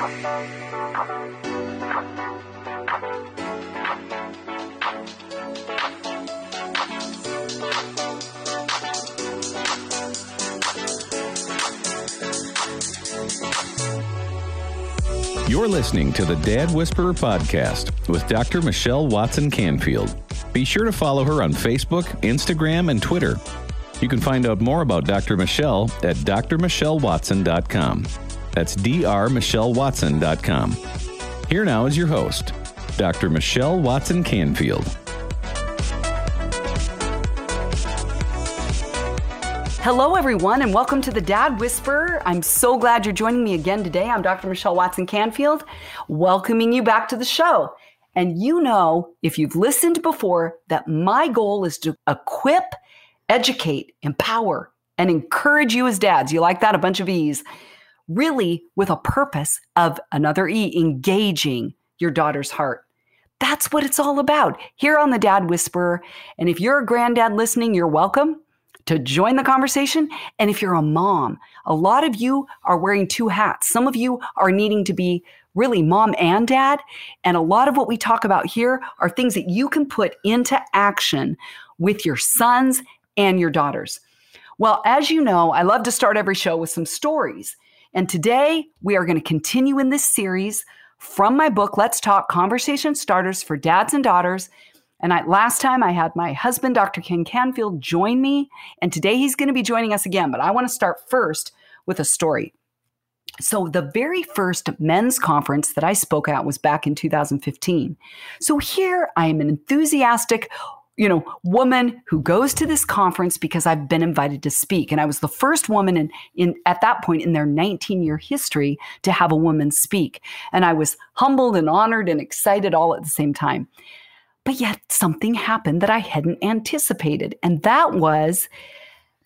You're listening to the Dad Whisperer podcast with Dr. Michelle Watson Canfield. Be sure to follow her on Facebook, Instagram, and Twitter. You can find out more about Dr. Michelle at drmichellewatson.com. That's drmichellewatson.com. Here now is your host, Dr. Michelle Watson Canfield. Hello, everyone, and welcome to the Dad Whisperer. I'm so glad you're joining me again today. I'm Dr. Michelle Watson Canfield, welcoming you back to the show. And you know, if you've listened before, that my goal is to equip, educate, empower, and encourage you as dads. You like that? A bunch of E's. Really, with a purpose of another E, engaging your daughter's heart. That's what it's all about here on the Dad Whisperer. And if you're a granddad listening, you're welcome to join the conversation. And if you're a mom, a lot of you are wearing two hats. Some of you are needing to be really mom and dad. And a lot of what we talk about here are things that you can put into action with your sons and your daughters. Well, as you know, I love to start every show with some stories. And today we are going to continue in this series from my book, Let's Talk Conversation Starters for Dads and Daughters and I, last time I had my husband, Dr. Ken Canfield, join me. And today he's going to be joining us again. But I want to start first with a story. So, the very first men's conference that I spoke at was back in 2015. So, here I am an enthusiastic, you know, woman who goes to this conference because I've been invited to speak. And I was the first woman in, in at that point in their 19 year history to have a woman speak. And I was humbled and honored and excited all at the same time. But yet something happened that I hadn't anticipated. And that was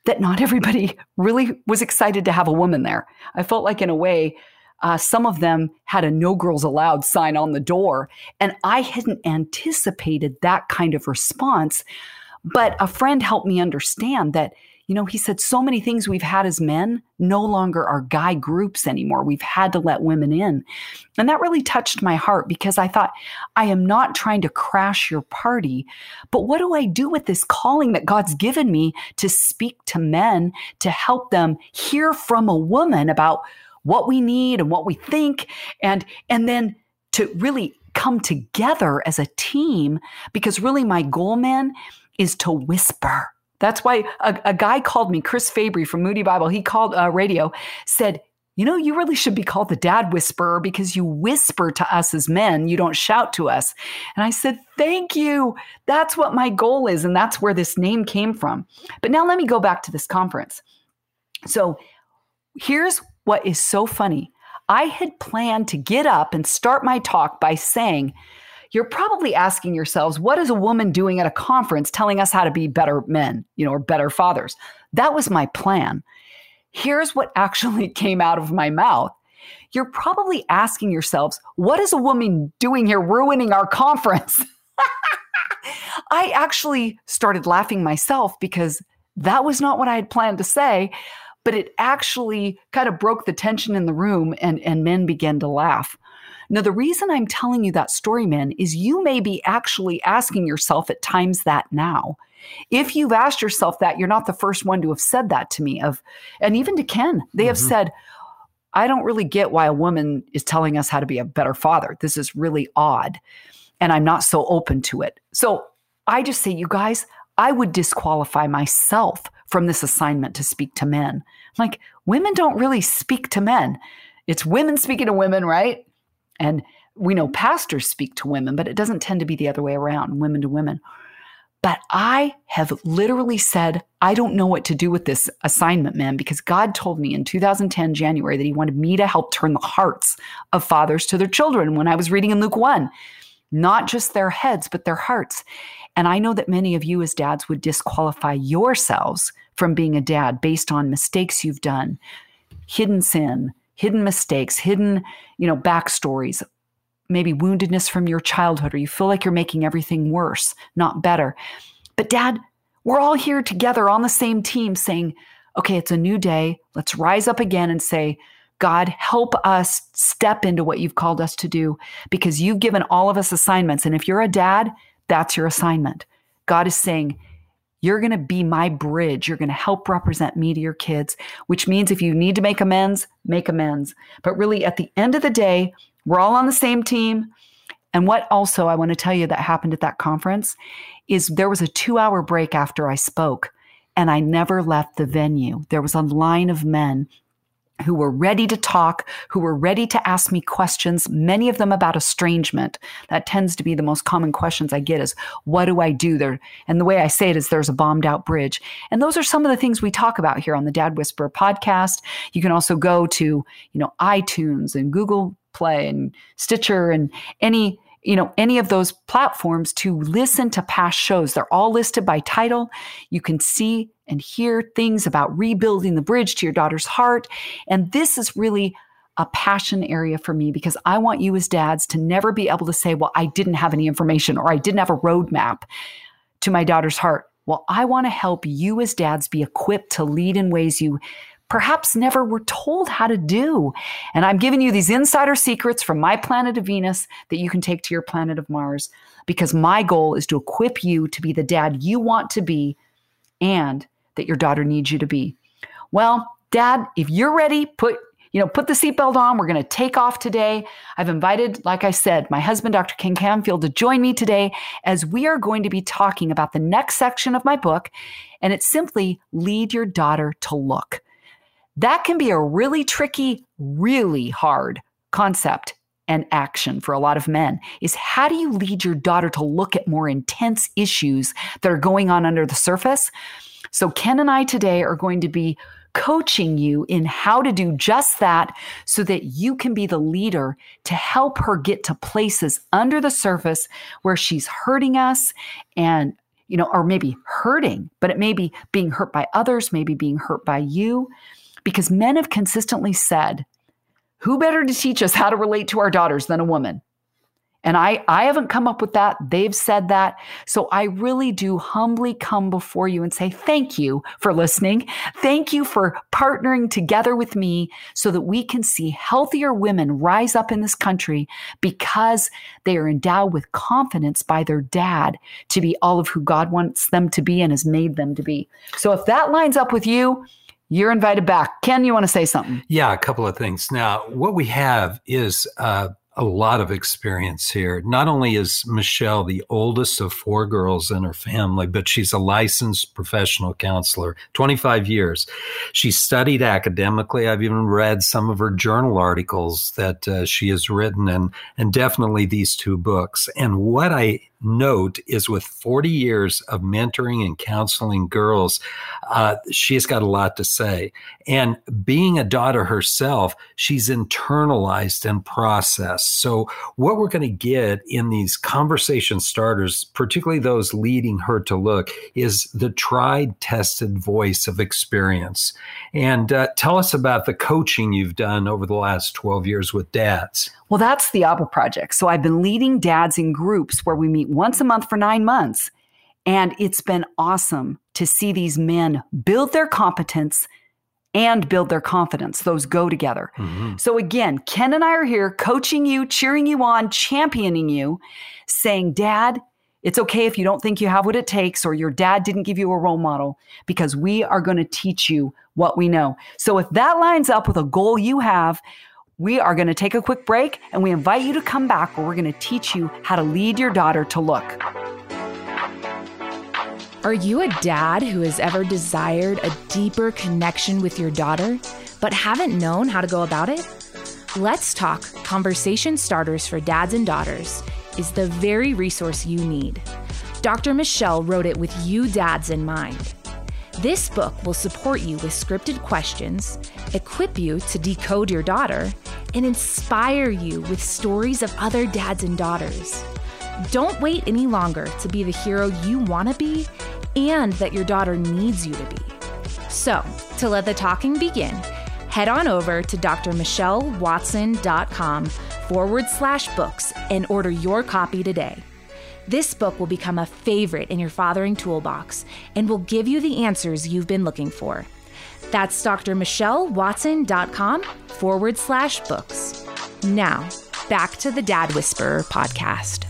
that not everybody really was excited to have a woman there. I felt like, in a way, uh, some of them had a no girls allowed sign on the door. And I hadn't anticipated that kind of response. But a friend helped me understand that you know, he said so many things we've had as men no longer are guy groups anymore. We've had to let women in. And that really touched my heart because I thought, I am not trying to crash your party, but what do I do with this calling that God's given me to speak to men, to help them hear from a woman about what we need and what we think and and then to really come together as a team because really my goal man is to whisper that's why a, a guy called me, Chris Fabry from Moody Bible, he called uh, radio, said, you know, you really should be called the dad whisperer because you whisper to us as men. You don't shout to us. And I said, Thank you. That's what my goal is. And that's where this name came from. But now let me go back to this conference. So here's what is so funny I had planned to get up and start my talk by saying, you're probably asking yourselves, what is a woman doing at a conference telling us how to be better men, you know, or better fathers? That was my plan. Here's what actually came out of my mouth. You're probably asking yourselves, what is a woman doing here ruining our conference? I actually started laughing myself because that was not what I had planned to say, but it actually kind of broke the tension in the room and, and men began to laugh. Now, the reason I'm telling you that story, men, is you may be actually asking yourself at times that now. If you've asked yourself that, you're not the first one to have said that to me. Of and even to Ken, they mm-hmm. have said, I don't really get why a woman is telling us how to be a better father. This is really odd. And I'm not so open to it. So I just say, you guys, I would disqualify myself from this assignment to speak to men. Like, women don't really speak to men. It's women speaking to women, right? And we know pastors speak to women, but it doesn't tend to be the other way around, women to women. But I have literally said, I don't know what to do with this assignment, man, because God told me in 2010, January, that He wanted me to help turn the hearts of fathers to their children when I was reading in Luke 1, not just their heads, but their hearts. And I know that many of you as dads would disqualify yourselves from being a dad based on mistakes you've done, hidden sin, hidden mistakes, hidden, you know, backstories, maybe woundedness from your childhood, or you feel like you're making everything worse, not better. But, Dad, we're all here together on the same team saying, okay, it's a new day. Let's rise up again and say, God, help us step into what you've called us to do because you've given all of us assignments. And if you're a dad, that's your assignment. God is saying, you're going to be my bridge. You're going to help represent me to your kids, which means if you need to make amends, make amends. But really, at the end of the day, we're all on the same team. And what also I want to tell you that happened at that conference is there was a two hour break after I spoke, and I never left the venue. There was a line of men who were ready to talk, who were ready to ask me questions, many of them about estrangement. That tends to be the most common questions I get is, what do I do there? And the way I say it is there's a bombed out bridge. And those are some of the things we talk about here on the Dad Whisperer podcast. You can also go to, you know, iTunes and Google Play and Stitcher and any you know any of those platforms to listen to past shows. They're all listed by title. You can see and hear things about rebuilding the bridge to your daughter's heart. And this is really a passion area for me because I want you as dads to never be able to say, well, I didn't have any information or I didn't have a roadmap to my daughter's heart. Well, I want to help you as dads be equipped to lead in ways you perhaps never were told how to do. And I'm giving you these insider secrets from my planet of Venus that you can take to your planet of Mars because my goal is to equip you to be the dad you want to be and that your daughter needs you to be. Well, dad, if you're ready, put you know, put the seatbelt on. We're going to take off today. I've invited, like I said, my husband, Dr. Ken Canfield, to join me today as we are going to be talking about the next section of my book. And it's simply lead your daughter to look. That can be a really tricky, really hard concept and action for a lot of men is how do you lead your daughter to look at more intense issues that are going on under the surface? So, Ken and I today are going to be coaching you in how to do just that so that you can be the leader to help her get to places under the surface where she's hurting us and you know or maybe hurting but it may be being hurt by others maybe being hurt by you because men have consistently said, who better to teach us how to relate to our daughters than a woman? And I, I haven't come up with that. They've said that. So I really do humbly come before you and say thank you for listening. Thank you for partnering together with me so that we can see healthier women rise up in this country because they are endowed with confidence by their dad to be all of who God wants them to be and has made them to be. So if that lines up with you, you're invited back. Ken, you want to say something? Yeah, a couple of things. Now, what we have is uh, a lot of experience here. Not only is Michelle the oldest of four girls in her family, but she's a licensed professional counselor, 25 years. She studied academically. I've even read some of her journal articles that uh, she has written and, and definitely these two books. And what I note is with 40 years of mentoring and counseling girls, uh, she's got a lot to say. And being a daughter herself, she's internalized and processed. So, what we're going to get in these conversation starters, particularly those leading her to look, is the tried, tested voice of experience. And uh, tell us about the coaching you've done over the last 12 years with dads. Well, that's the ABBA project. So I've been leading dads in groups where we meet once a month for nine months. And it's been awesome to see these men build their competence and build their confidence. Those go together. Mm-hmm. So, again, Ken and I are here coaching you, cheering you on, championing you, saying, Dad, it's okay if you don't think you have what it takes or your dad didn't give you a role model because we are going to teach you what we know. So, if that lines up with a goal you have, we are going to take a quick break and we invite you to come back where we're going to teach you how to lead your daughter to look. Are you a dad who has ever desired a deeper connection with your daughter, but haven't known how to go about it? Let's Talk Conversation Starters for Dads and Daughters is the very resource you need. Dr. Michelle wrote it with you dads in mind. This book will support you with scripted questions, equip you to decode your daughter, and inspire you with stories of other dads and daughters. Don't wait any longer to be the hero you want to be and that your daughter needs you to be. So, to let the talking begin, head on over to drmichellewatson.com forward slash books and order your copy today. This book will become a favorite in your fathering toolbox and will give you the answers you've been looking for. That's drmichellewatson.com forward slash books. Now, back to the Dad Whisperer podcast.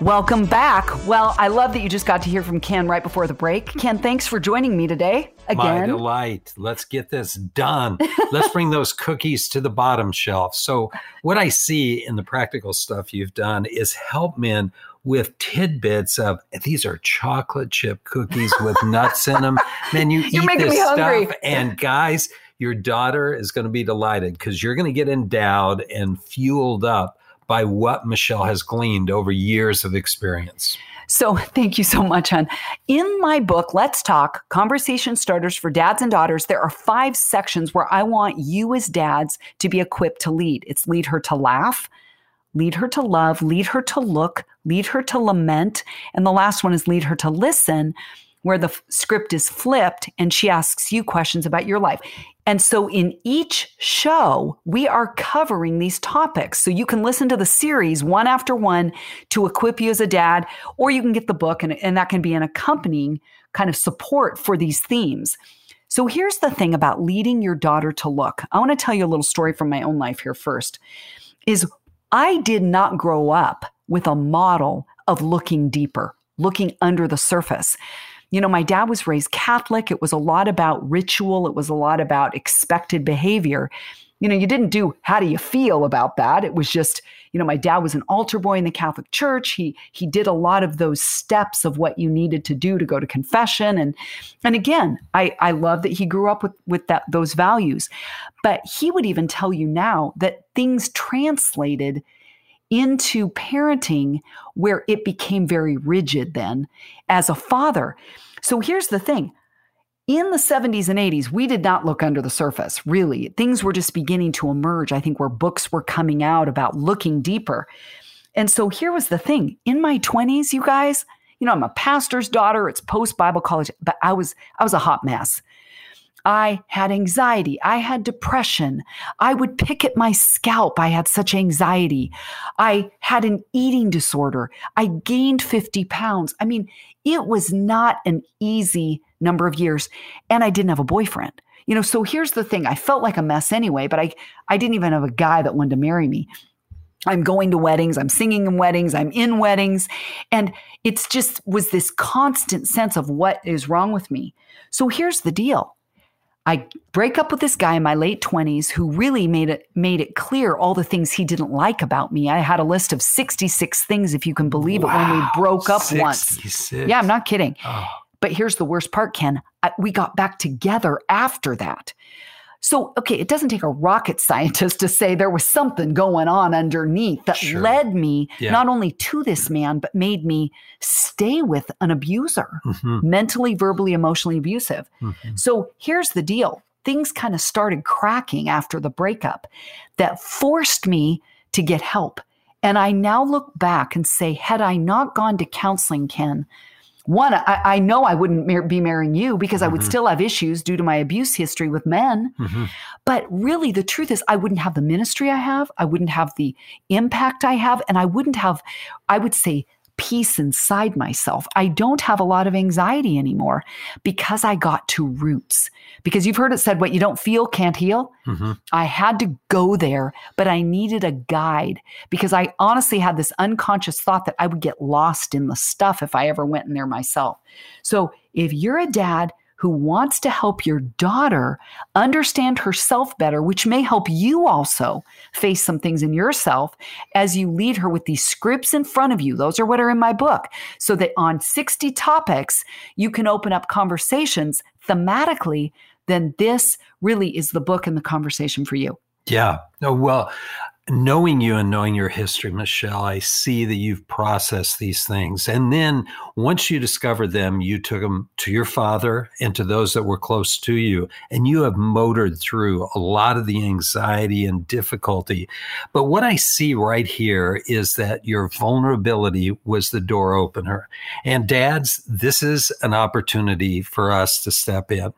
Welcome back. Well, I love that you just got to hear from Ken right before the break. Ken, thanks for joining me today again. My delight. Let's get this done. Let's bring those cookies to the bottom shelf. So, what I see in the practical stuff you've done is help men with tidbits of these are chocolate chip cookies with nuts in them. Man, you You're eat this stuff, and guys, your daughter is going to be delighted because you're going to get endowed and fueled up by what Michelle has gleaned over years of experience. So thank you so much, hon. In my book, Let's Talk Conversation Starters for Dads and Daughters, there are five sections where I want you as dads to be equipped to lead. It's lead her to laugh, lead her to love, lead her to look, lead her to lament. And the last one is lead her to listen, where the f- script is flipped and she asks you questions about your life. And so in each show, we are covering these topics. So you can listen to the series one after one to equip you as a dad, or you can get the book, and, and that can be an accompanying kind of support for these themes. So here's the thing about leading your daughter to look. I want to tell you a little story from my own life here first. Is I did not grow up with a model of looking deeper, looking under the surface. You know, my dad was raised Catholic. It was a lot about ritual, it was a lot about expected behavior. You know, you didn't do how do you feel about that? It was just, you know, my dad was an altar boy in the Catholic Church. He he did a lot of those steps of what you needed to do to go to confession and and again, I I love that he grew up with with that those values. But he would even tell you now that things translated into parenting where it became very rigid then as a father. So here's the thing. In the 70s and 80s, we did not look under the surface, really. Things were just beginning to emerge, I think, where books were coming out about looking deeper. And so here was the thing. In my 20s, you guys, you know, I'm a pastor's daughter, it's post Bible college, but I was I was a hot mess. I had anxiety. I had depression. I would pick at my scalp. I had such anxiety. I had an eating disorder. I gained 50 pounds. I mean, it was not an easy number of years. And I didn't have a boyfriend. You know, so here's the thing. I felt like a mess anyway, but I, I didn't even have a guy that wanted to marry me. I'm going to weddings, I'm singing in weddings, I'm in weddings. And it's just was this constant sense of what is wrong with me. So here's the deal. I break up with this guy in my late 20s who really made it made it clear all the things he didn't like about me. I had a list of 66 things if you can believe it when we broke up once. Yeah, I'm not kidding. Oh. But here's the worst part, Ken. I, we got back together after that. So, okay, it doesn't take a rocket scientist to say there was something going on underneath that Sure. led me Yeah. not only to this man, but made me stay with an abuser, Mhm, mentally, verbally, emotionally abusive. mhm. So here's the deal things kind of started cracking after the breakup that forced me to get help. And I now look back and say, had I not gone to counseling, Ken, one, I, I know I wouldn't mar- be marrying you because I would Mhm. still have issues due to my abuse history with men. Mhm. But really, the truth is, I wouldn't have the ministry I have. I wouldn't have the impact I have. And I wouldn't have, I would say, peace inside myself. I don't have a lot of anxiety anymore because I got to roots. Because you've heard it said, what you don't feel can't heal. Mhm. I had to go there, but I needed a guide because I honestly had this unconscious thought that I would get lost in the stuff if I ever went in there myself. So if you're a dad who wants to help your daughter understand herself better, which may help you also face some things in yourself as you lead her with these scripts in front of you. Those are what are in my book. So that on 60 topics, you can open up conversations thematically. Then this really is the book and the conversation for you. Yeah. No, well, knowing you and knowing your history, Michelle, I see that you've processed these things. And then once you discovered them, you took them to your father and to those that were close to you. And you have motored through a lot of the anxiety and difficulty. But what I see right here is that your vulnerability was the door opener. And dads, this is an opportunity for us to step in.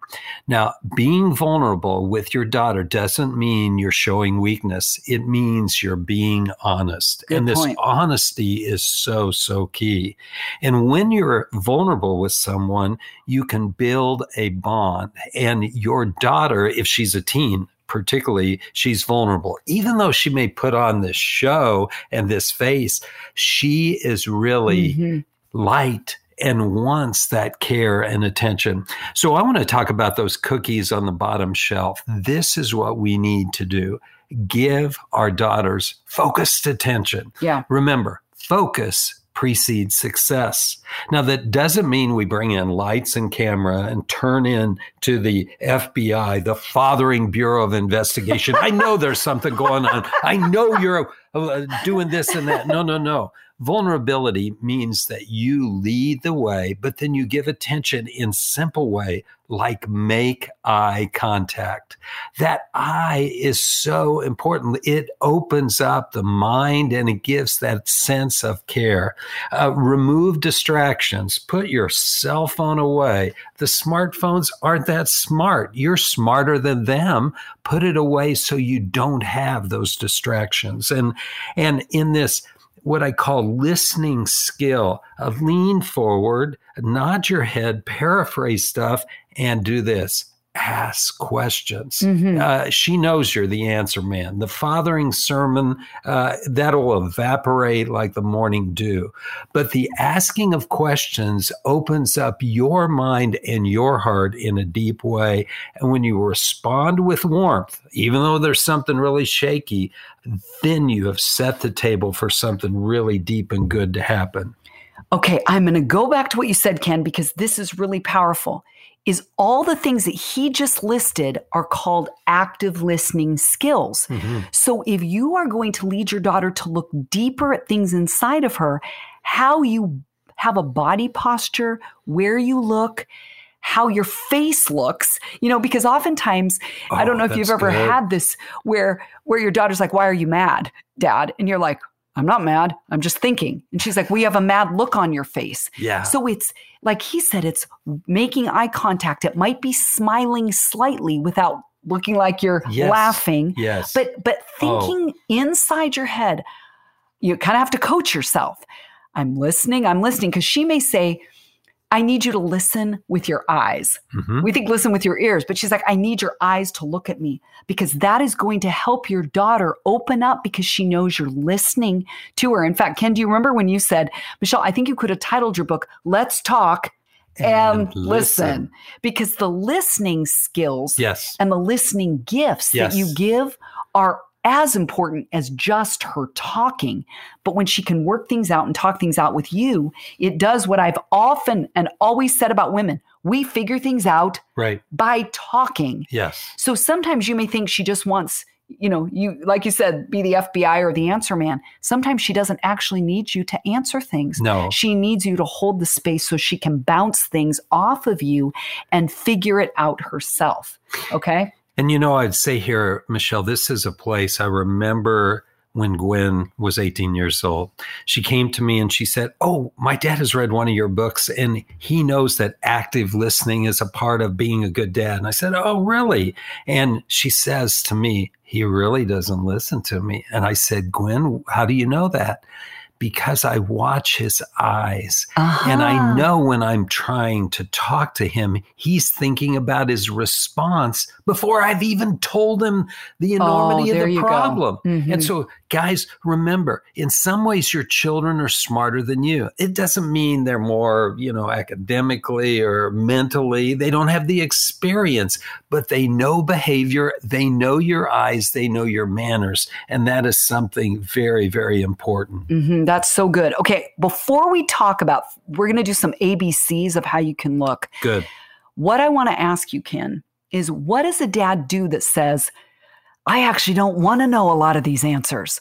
Now, being vulnerable with your daughter doesn't mean you're showing weakness. It means means you're being honest. Good and this point. honesty is so, so key. And when you're vulnerable with someone, you can build a bond. And your daughter, if she's a teen, particularly she's vulnerable even though she may put on this show and this face she is really Mhm. light and wants that care and attention. So I want to talk about those cookies on the bottom shelf. This is what we need to do. Give our daughters focused attention. Yeah. Remember, focus precedes success. Now that doesn't mean we bring in lights and camera and turn in to the FBI, the Fathering Bureau of Investigation. I know there's something going on. I know you're uh, doing this and that. No, no, no. Vulnerability means that you lead the way, but then you give attention in simple way like make eye contact. That eye is so important. It opens up the mind and it gives that sense of care. Uh, remove distractions. Put your cell phone away. The smartphones aren't that smart. You're smarter than them. Put it away so you don't have those distractions. And and in this what I call listening skill of lean forward, nod your head, paraphrase stuff, and do this. Ask questions. Mhm. Uh, she knows you're the answer man. The fathering sermon, uh, that'll evaporate like the morning dew. But the asking of questions opens up your mind and your heart in a deep way. And when you respond with warmth, even though there's something really shaky, then you have set the table for something really deep and good to happen. Okay, I'm going to go back to what you said, Ken, because this is really powerful. Is all the things that he just listed are called active listening skills. Mm-hmm. So if you are going to lead your daughter to look deeper at things inside of her, how you have a body posture, where you look, how your face looks, you know, because oftentimes I oh, don't Oh, know if you've ever good. had this where where your daughter's like, "Why are you mad, dad?" and you're like, "I'm not mad. I'm just thinking." And she's like, "We have a mad look on your face." Yeah. So it's like he said, it's making eye contact. It might be smiling slightly without looking like you're Yes. laughing. yes. But but Oh. thinking inside your head, you kind of have to coach yourself. I'm listening, I'm listening, because she may say, I need you to listen with your eyes. Mhm. We think listen with your ears, but she's like, I need your eyes to look at me because that is going to help your daughter open up because she knows you're listening to her. In fact, Ken, do you remember when you said, Michelle, I think you could have titled your book, Let's Talk and, listen. because the listening skills Yes. and the listening gifts that you give are as important as just her talking. But when she can work things out and talk things out with you, it does what I've often and always said about women. We figure things out Right. by talking. Yes. So sometimes you may think she just wants, you know, you, like you said, be the FBI or the answer man. Sometimes she doesn't actually need you to answer things. No. She needs you to hold the space so she can bounce things off of you and figure it out herself. Okay. And you know, I'd say here, Michelle, this is a place I remember when Gwen was 18 years old. She came to me and she said, Oh, my dad has read one of your books and he knows that active listening is a part of being a good dad. And I said, Oh, really? And she says to me, He really doesn't listen to me. And I said, Gwen, how do you know that? Because I watch his eyes. And I Uh-huh. know when I'm trying to talk to him, he's thinking about his response before I've even told him the enormity Oh, of the problem. Mhm. And so, guys, remember, in some ways, your children are smarter than you. It doesn't mean they're more, you know, academically or mentally. They don't have the experience, but they know behavior. They know your eyes. They know your manners. And that is something very, very important. Mhm, that's so good. Okay, before we talk about, we're going to do some ABCs of how you can look. Good. What I want to ask you, Ken, is what does a dad do that says, I actually don't want to know a lot of these answers?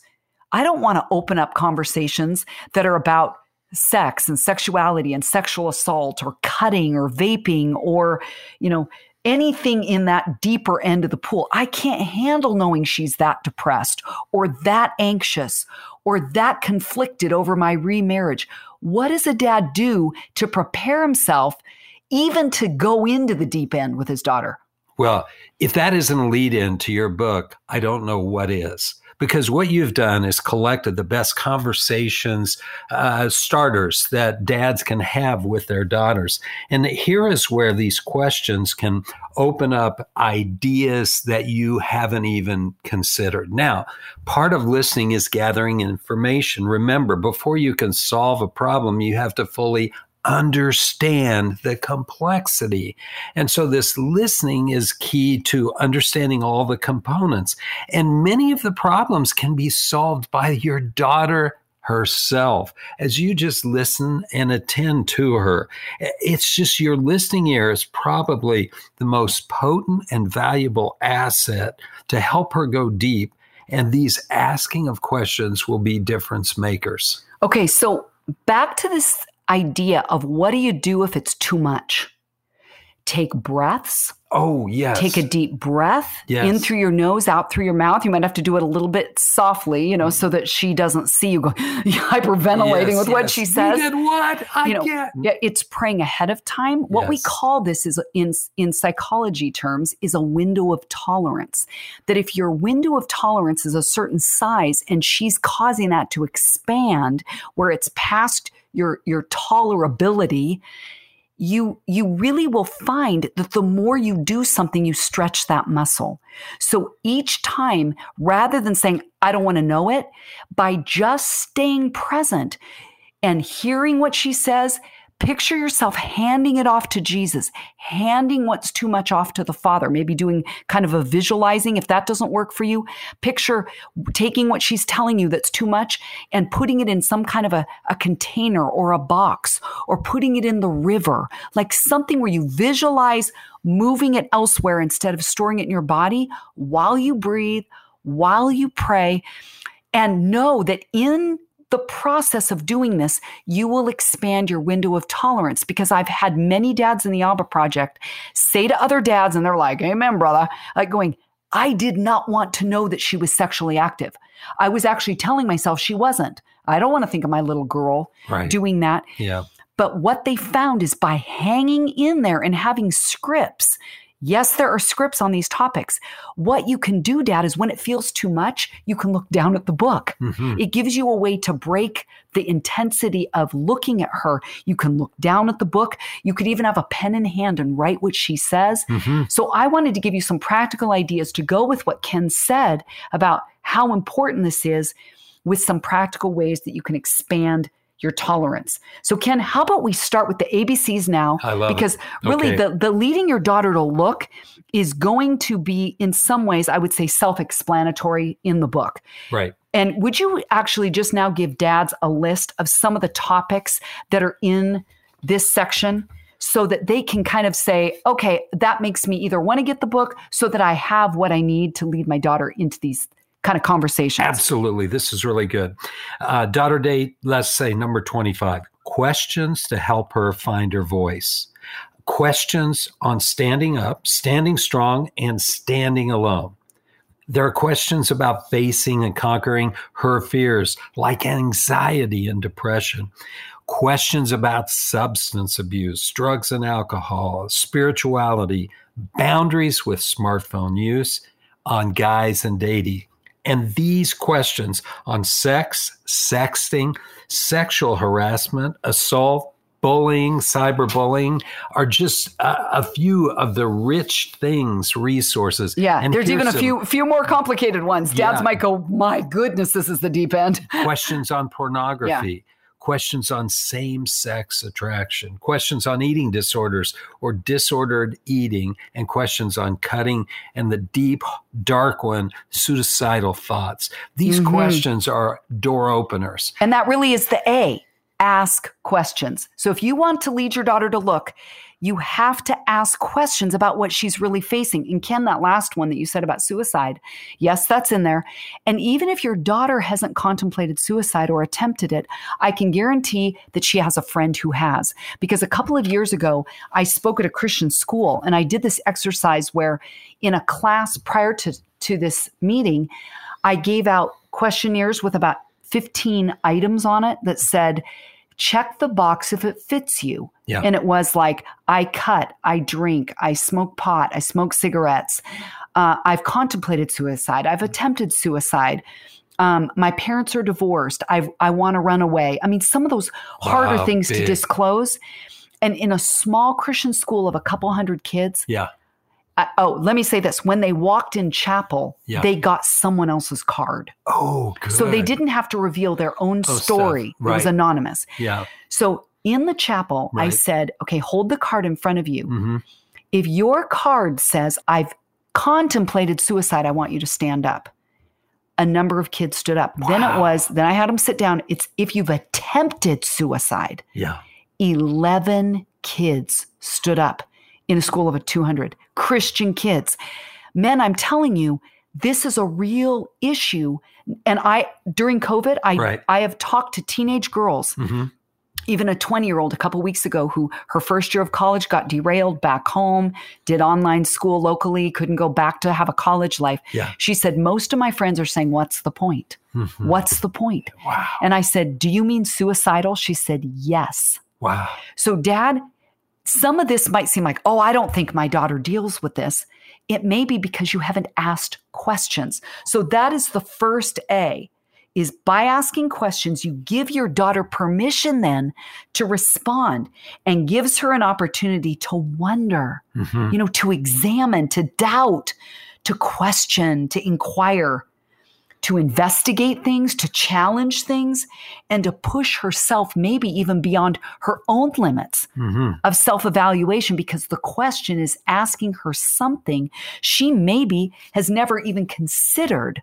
I don't want to open up conversations that are about sex and sexuality and sexual assault or cutting or vaping or, you know, anything in that deeper end of the pool. I can't handle knowing she's that depressed or that anxious or that conflicted over my remarriage. What does a dad do to prepare himself even to go into the deep end with his daughter? Well, if that isn't a lead in to your book, I don't know what is. because what you've done is collected the best conversations uh, starters that dads can have with their daughters. And here is where these questions can open up ideas that you haven't even considered. Now, part of listening is gathering information. Remember, before you can solve a problem, you have to fully understand the complexity. And so this listening is key to understanding all the components. And many of the problems can be solved by your daughter herself as you just listen and attend to her. It's just your listening ear is probably the most potent and valuable asset to help her go deep. And these asking of questions will be difference makers. Okay, so back to this idea of what do you do if it's too much? Take breaths. Oh, yes. Take a deep breath yes. in through your nose, out through your mouth. You might have to do it a little bit softly, you know, mm-hmm. so that she doesn't see you go hyperventilating yes, with yes. what she says. You get what? I you know, get. Yeah, it's praying ahead of time. What we call this is in in psychology terms is a window of tolerance. That if your window of tolerance is a certain size and she's causing that to expand where it's past your your tolerability you you really will find that the more you do something you stretch that muscle. So each time rather than saying i don't want to know it by just staying present and hearing what she says Picture yourself handing it off to Jesus, handing what's too much off to the Father, maybe doing kind of a visualizing. If that doesn't work for you, picture taking what she's telling you that's too much and putting it in some kind of a, a container or a box or putting it in the river, like something where you visualize moving it elsewhere instead of storing it in your body while you breathe, while you pray. And know that in the process of doing this, you will expand your window of tolerance because I've had many dads in the Abba Project say to other dads, and they're like, Amen, brother, like going, I did not want to know that she was sexually active. I was actually telling myself she wasn't. I don't want to think of my little girl right. doing that. Yeah. But what they found is by hanging in there and having scripts Yes, there are scripts on these topics. What you can do, Dad, is when it feels too much, you can look down at the book. Mm-hmm. It gives you a way to break the intensity of looking at her. You can look down at the book. You could even have a pen in hand and write what she says. Mm-hmm. So I wanted to give you some practical ideas to go with what Ken said about how important this is with some practical ways that you can expand your tolerance. So, Ken, how about we start with the ABCs now? I love because it. really, okay. the the leading your daughter to look is going to be, in some ways, I would say, self-explanatory in the book. Right. And would you actually just now give dads a list of some of the topics that are in this section? So that they can kind of say, okay, that makes me either want to get the book so that I have what I need to lead my daughter into these kind of conversations. Absolutely. This is really good. Uh, daughter date, let's say number 25 questions to help her find her voice. Questions on standing up, standing strong, and standing alone. There are questions about facing and conquering her fears, like anxiety and depression. Questions about substance abuse, drugs and alcohol, spirituality, boundaries with smartphone use, on guys and dating, and these questions on sex, sexting, sexual harassment, assault, bullying, cyberbullying are just a, a, few of the rich things, resources. Yeah, and there's even a few few more complicated ones. Dads yeah. might go, "My goodness, this is the deep end." questions on pornography. Yeah questions on same sex attraction, questions on eating disorders or disordered eating, and questions on cutting and the deep, dark one, suicidal thoughts. These mm-hmm. questions are door openers. And that really is the A ask questions. So if you want to lead your daughter to look, you have to ask questions about what she's really facing. And Ken, that last one that you said about suicide, yes, that's in there. And even if your daughter hasn't contemplated suicide or attempted it, I can guarantee that she has a friend who has. Because a couple of years ago, I spoke at a Christian school and I did this exercise where in a class prior to, to this meeting, I gave out questionnaires with about 15 items on it that said, check the box if it fits you. Yeah. And it was like, I cut, I drink, I smoke pot, I smoke cigarettes. Uh, I've contemplated suicide, I've attempted suicide. Um, my parents are divorced. I've, I want to run away. I mean, some of those harder Wow, things to disclose. And in a small Christian school of a couple hundred kids, Yeah. Uh, oh, let me say this: when they walked in chapel, Yeah. they got someone else's card, Oh, good. so they didn't have to reveal their own Oh, story. It was anonymous. Yeah. So in the chapel, I said, "Okay, hold the card in front of you. hmm If your card says I've contemplated suicide, I want you to stand up." A number of kids stood up. Then it was. Then I had them sit down. It's if you've attempted suicide. Yeah. 11 kids stood up in a school of a 200 Christian kids. Men, I'm telling you, this is a real issue. And I, during COVID, I, Right. I have talked to teenage girls, hmm even a 20 year old a couple weeks ago who her first year of college got derailed back home, did online school locally, couldn't go back to have a college life. Yeah. She said, Most of my friends are saying, What's the point? Mhm. What's the point? Wow. And I said, Do you mean suicidal? She said, Yes. Wow. So, dad, some of this might seem like, oh, I don't think my daughter deals with this. It may be because you haven't asked questions. So, that is the first A is by asking questions, you give your daughter permission then to respond and gives her an opportunity to wonder, Mhm. you know, to examine, to doubt, to question, to inquire, to investigate things, to challenge things, and to push herself maybe even beyond her own limits Mhm. of self evaluation because the question is asking her something she maybe has never even considered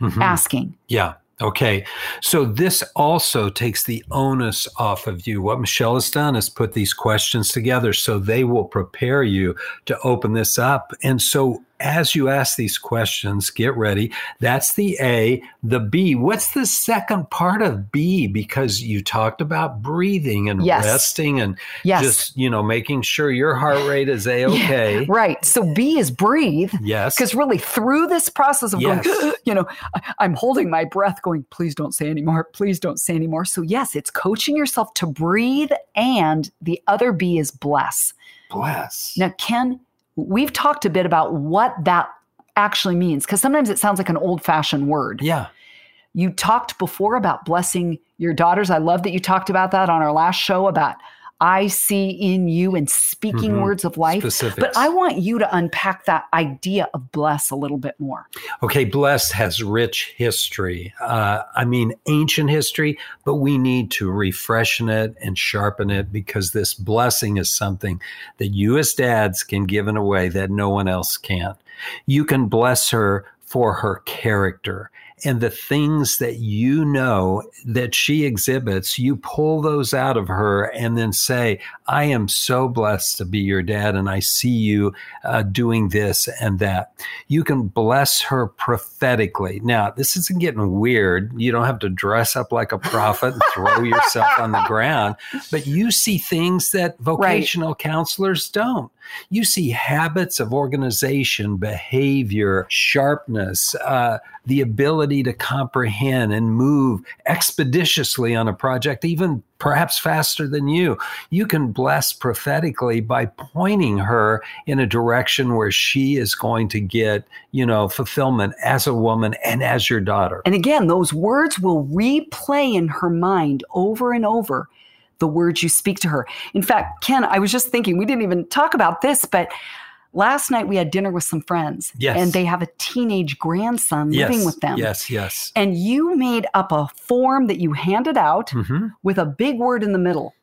Mhm. asking. Yeah. Okay. So this also takes the onus off of you. What Michelle has done is put these questions together so they will prepare you to open this up. And so as you ask these questions, get ready. That's the A. The B. What's the second part of B? Because you talked about breathing and Yes. resting and Yes. just, you know, making sure your heart rate is A okay. Right. So B is breathe. Yes. Because really, through this process of Yes. going, you know, I'm holding my breath, going, please don't say anymore. Please don't say anymore. So, yes, it's coaching yourself to breathe. And the other B is bless. Bless. Now, Ken, we've talked a bit about what that actually means because sometimes it sounds like an old fashioned word. Yeah. You talked before about blessing your daughters. I love that you talked about that on our last show about I see in you and speaking Mhm. words of life. Specifics. But I want you to unpack that idea of bless a little bit more. Okay, bless has rich history. Uh, I mean, ancient history, but we need to refreshen it and sharpen it because this blessing is something that you as dads can give in a way that no one else can. You can bless her for her character and the things that you know that she exhibits, you pull those out of her and then say, I am so blessed to be your dad, and I see you uh, doing this and that. You can bless her prophetically. Now, this isn't getting weird. You don't have to dress up like a prophet and throw yourself on the ground, but you see things that vocational counselors don't. You see habits of organization, behavior, sharpness, uh, the ability to comprehend and move expeditiously on a project, even perhaps faster than you. You can bless prophetically by pointing her in a direction where she is going to get, you know, fulfillment as a woman and as your daughter. And again, those words will replay in her mind over and over the words you speak to her. In fact, Ken, I was just thinking, we didn't even talk about this, but last night we had dinner with some friends. Yes. And they have a teenage grandson living with them. Yes, yes. And you made up a form that you handed out hmm with a big word in the middle.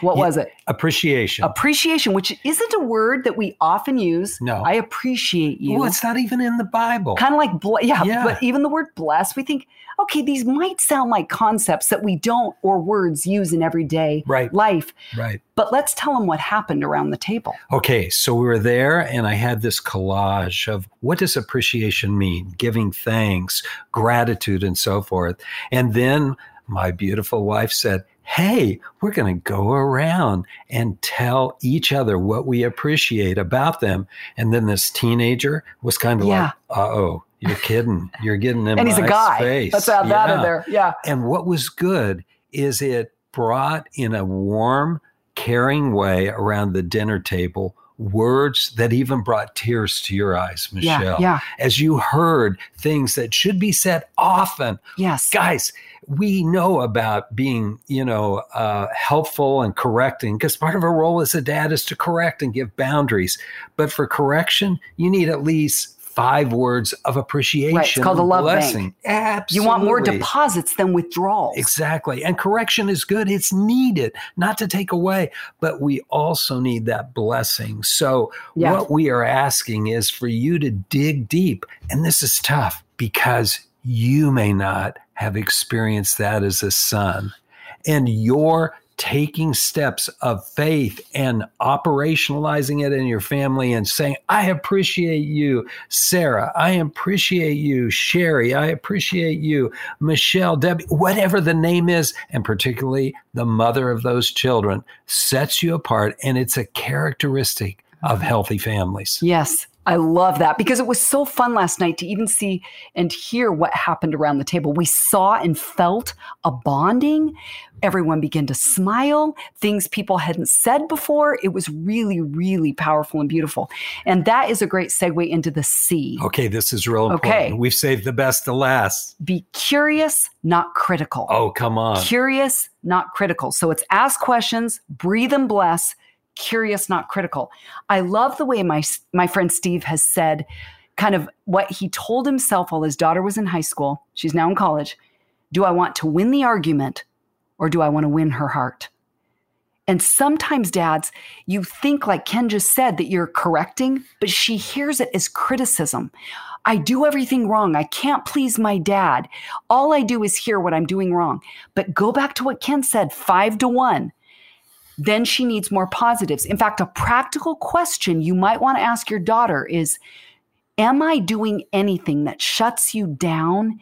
What Yeah. was it? Appreciation. Appreciation, which isn't a word that we often use. No. I appreciate you. well, it's not even in the Bible. kind of like ble- yeah, Yeah. but even the word bless we think okay these might sound like concepts that we don't or words use in everyday Right. life right. but let's tell them what happened around the table Okay, so we were there and I had this collage of what does appreciation mean? Giving thanks, gratitude, and so forth. And then my beautiful wife said, Hey, we're going to go around and tell each other what we appreciate about them. And then this teenager was kind of Yeah. like, uh oh, you're kidding. You're getting in and he's a guy space. let's add that in there yeah And what was good is it brought in a warm, caring way around the dinner table words that even brought tears to your eyes, Michelle. Yeah, yeah. As you heard things that should be said often. Yes. Guys, we know about being, you know, uh, helpful and correcting because part of our role as a dad is to correct and give boundaries. But for correction, you need at least five words of appreciation. Right. It's called a love blessing. bank. Absolutely. You want more deposits than withdrawals. Exactly. And correction is good. It's needed, not to take away, but we also need that blessing. So, Yeah. what we are asking is for you to dig deep. And this is tough because you may not have experienced that as a son. And you're taking steps of faith and operationalizing it in your family and saying, I appreciate you, Sarah. I appreciate you, Sherry. I appreciate you, Michelle, Debbie, whatever the name is, and particularly the mother of those children sets you apart. And it's a characteristic of healthy families. Yes, I love that because it was so fun last night to even see and hear what happened around the table. We saw and felt a bonding. Everyone began to smile, things people hadn't said before. It was really, really powerful and beautiful. And that is a great segue into the C. Okay, this is real important. Okay. We've saved the best to last. Be curious, not critical. Oh, come on. Curious, not critical. So it's ask questions, breathe and bless, curious, not critical. I love the way my my friend Steve has said kind of what he told himself while his daughter was in high school. She's now in college. Do I want to win the argument or do I want to win her heart? And sometimes, dads, you think, like Ken just said, that you're correcting, but she hears it as criticism. I do everything wrong. I can't please my dad. All I do is hear what I'm doing wrong. But go back to what Ken said five to one. Then she needs more positives. In fact, a practical question you might want to ask your daughter is Am I doing anything that shuts you down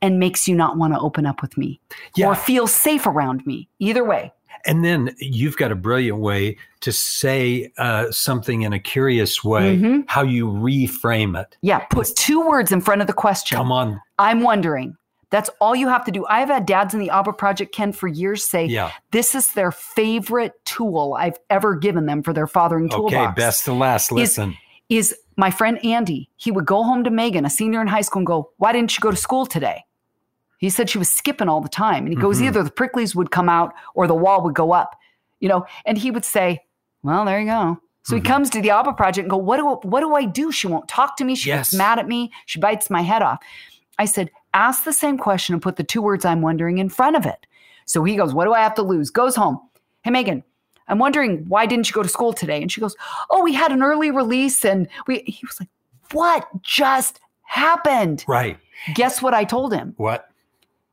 and makes you not want to open up with me Yeah. or feel safe around me? Either way. And then you've got a brilliant way to say uh, something in a curious way, Mhm. how you reframe it. Yeah, put two words in front of the question. Come on. I'm wondering. That's all you have to do. I've had dads in the Abba Project, Ken, for years say Yeah. this is their favorite tool I've ever given them for their fathering toolbox. Okay, best to last. Listen. is my friend Andy. He would go home to Megan, a senior in high school, and go, Why didn't you go to school today? He said she was skipping all the time. And he goes, Mhm. Either the pricklies would come out or the wall would go up, you know, and he would say, Well, there you go. So Mhm. he comes to the Abba Project and go, what do, what do I do? She won't talk to me. She Yes. gets mad at me. She bites my head off. I said, ask the same question and put the two words I'm wondering in front of it. So he goes, What do I have to lose? Goes home. Hey, Megan, I'm wondering why didn't you go to school today? And she goes, Oh, we had an early release. And we, he was like, What just happened? right. Guess what I told him? What?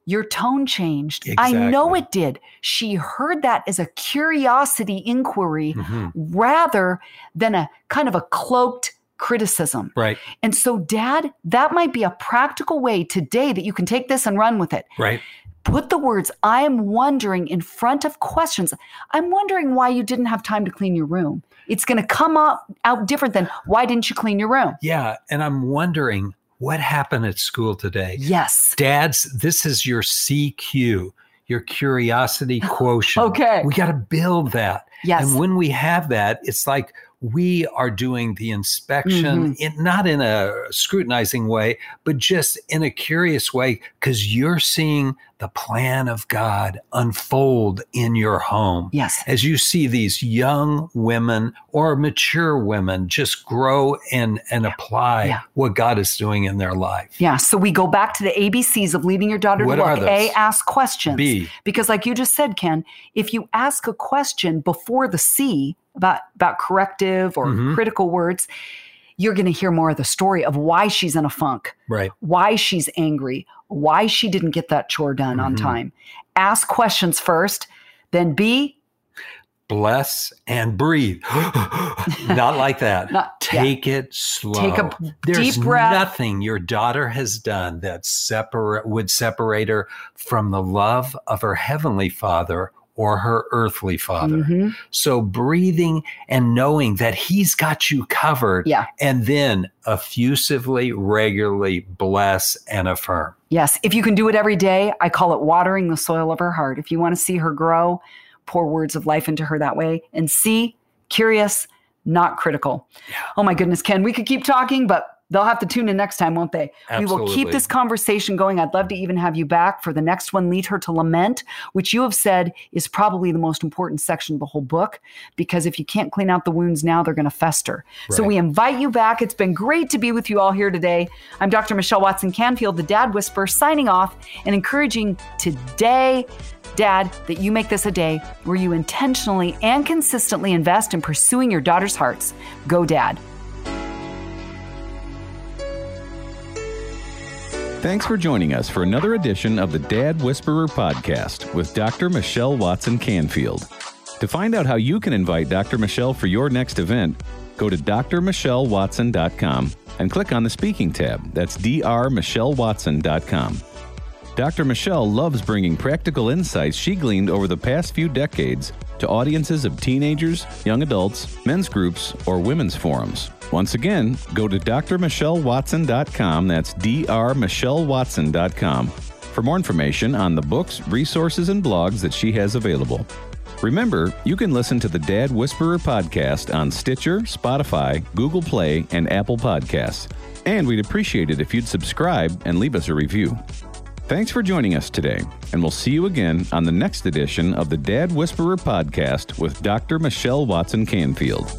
Your tone changed. I know it did. She heard that as a curiosity inquiry Mhm. rather than a kind of a cloaked criticism. Right. And so, dad, that might be a practical way today that you can take this and run with it. Right. Put the words, I am wondering, in front of questions. I'm wondering why you didn't have time to clean your room. It's going to come out, out different than why didn't you clean your room? Yeah. And I'm wondering what happened at school today. Yes. Dads, this is your CQ, your curiosity quotient. Okay. We got to build that. Yes. And when we have that, it's like we are doing the inspection, Mm-hmm. in, not in a scrutinizing way, but just in a curious way, because you're seeing the plan of God unfold in your home. yes. As you see these young women or mature women just grow and, and apply Yeah. what God is doing in their life. Yeah. So we go back to the ABCs of leading your daughter What to work. A, ask questions. B. Because, like you just said, Ken, if you ask a question before the C about, about corrective or Mhm. critical words, you're going to hear more of the story of why she's in a funk, Right. why she's angry, why she didn't get that chore done on Mhm. time. Ask questions first, then be bless and breathe. Not like that. Not- yeah. Take it slow. Take a There's deep breath. nothing your daughter has done that separate would separate her from the love of her heavenly Father or her earthly father. Mm-hmm. So breathing and knowing that he's got you covered. Yeah. And then effusively, regularly bless and affirm. Yes. If you can do it every day, I call it watering the soil of her heart. If you want to see her grow, pour words of life into her that way. And see, curious, not critical. Yeah. Oh my goodness, Ken, we could keep talking, but They'll have to tune in next time, won't they? Absolutely. We will keep this conversation going. I'd love to even have you back for the next one, Lead Her to Lament, which you have said is probably the most important section of the whole book, because if you can't clean out the wounds now, they're going to fester. Right. So we invite you back. It's been great to be with you all here today. I'm Dr. Michelle Watson Canfield, the Dad Whisperer, signing off and encouraging today. Dad, that you make this a day where you intentionally and consistently invest in pursuing your daughter's hearts. Go, Dad. Thanks for joining us for another edition of the Dad Whisperer podcast with Dr. Michelle Watson Canfield. To find out how you can invite Dr. Michelle for your next event, go to drmichellewatson.com and click on the speaking tab. That's drmichellewatson.com. Dr. Michelle loves bringing practical insights she gleaned over the past few decades to audiences of teenagers, young adults, men's groups, or women's forums. Once again, go to drmichellewatson.com. That's drmichellewatson.com for more information on the books, resources, and blogs that she has available. Remember, you can listen to the Dad Whisperer podcast on Stitcher, Spotify, Google Play, and Apple Podcasts. And we'd appreciate it if you'd subscribe and leave us a review. Thanks for joining us today, and we'll see you again on the next edition of the Dad Whisperer podcast with Dr. Michelle Watson Canfield.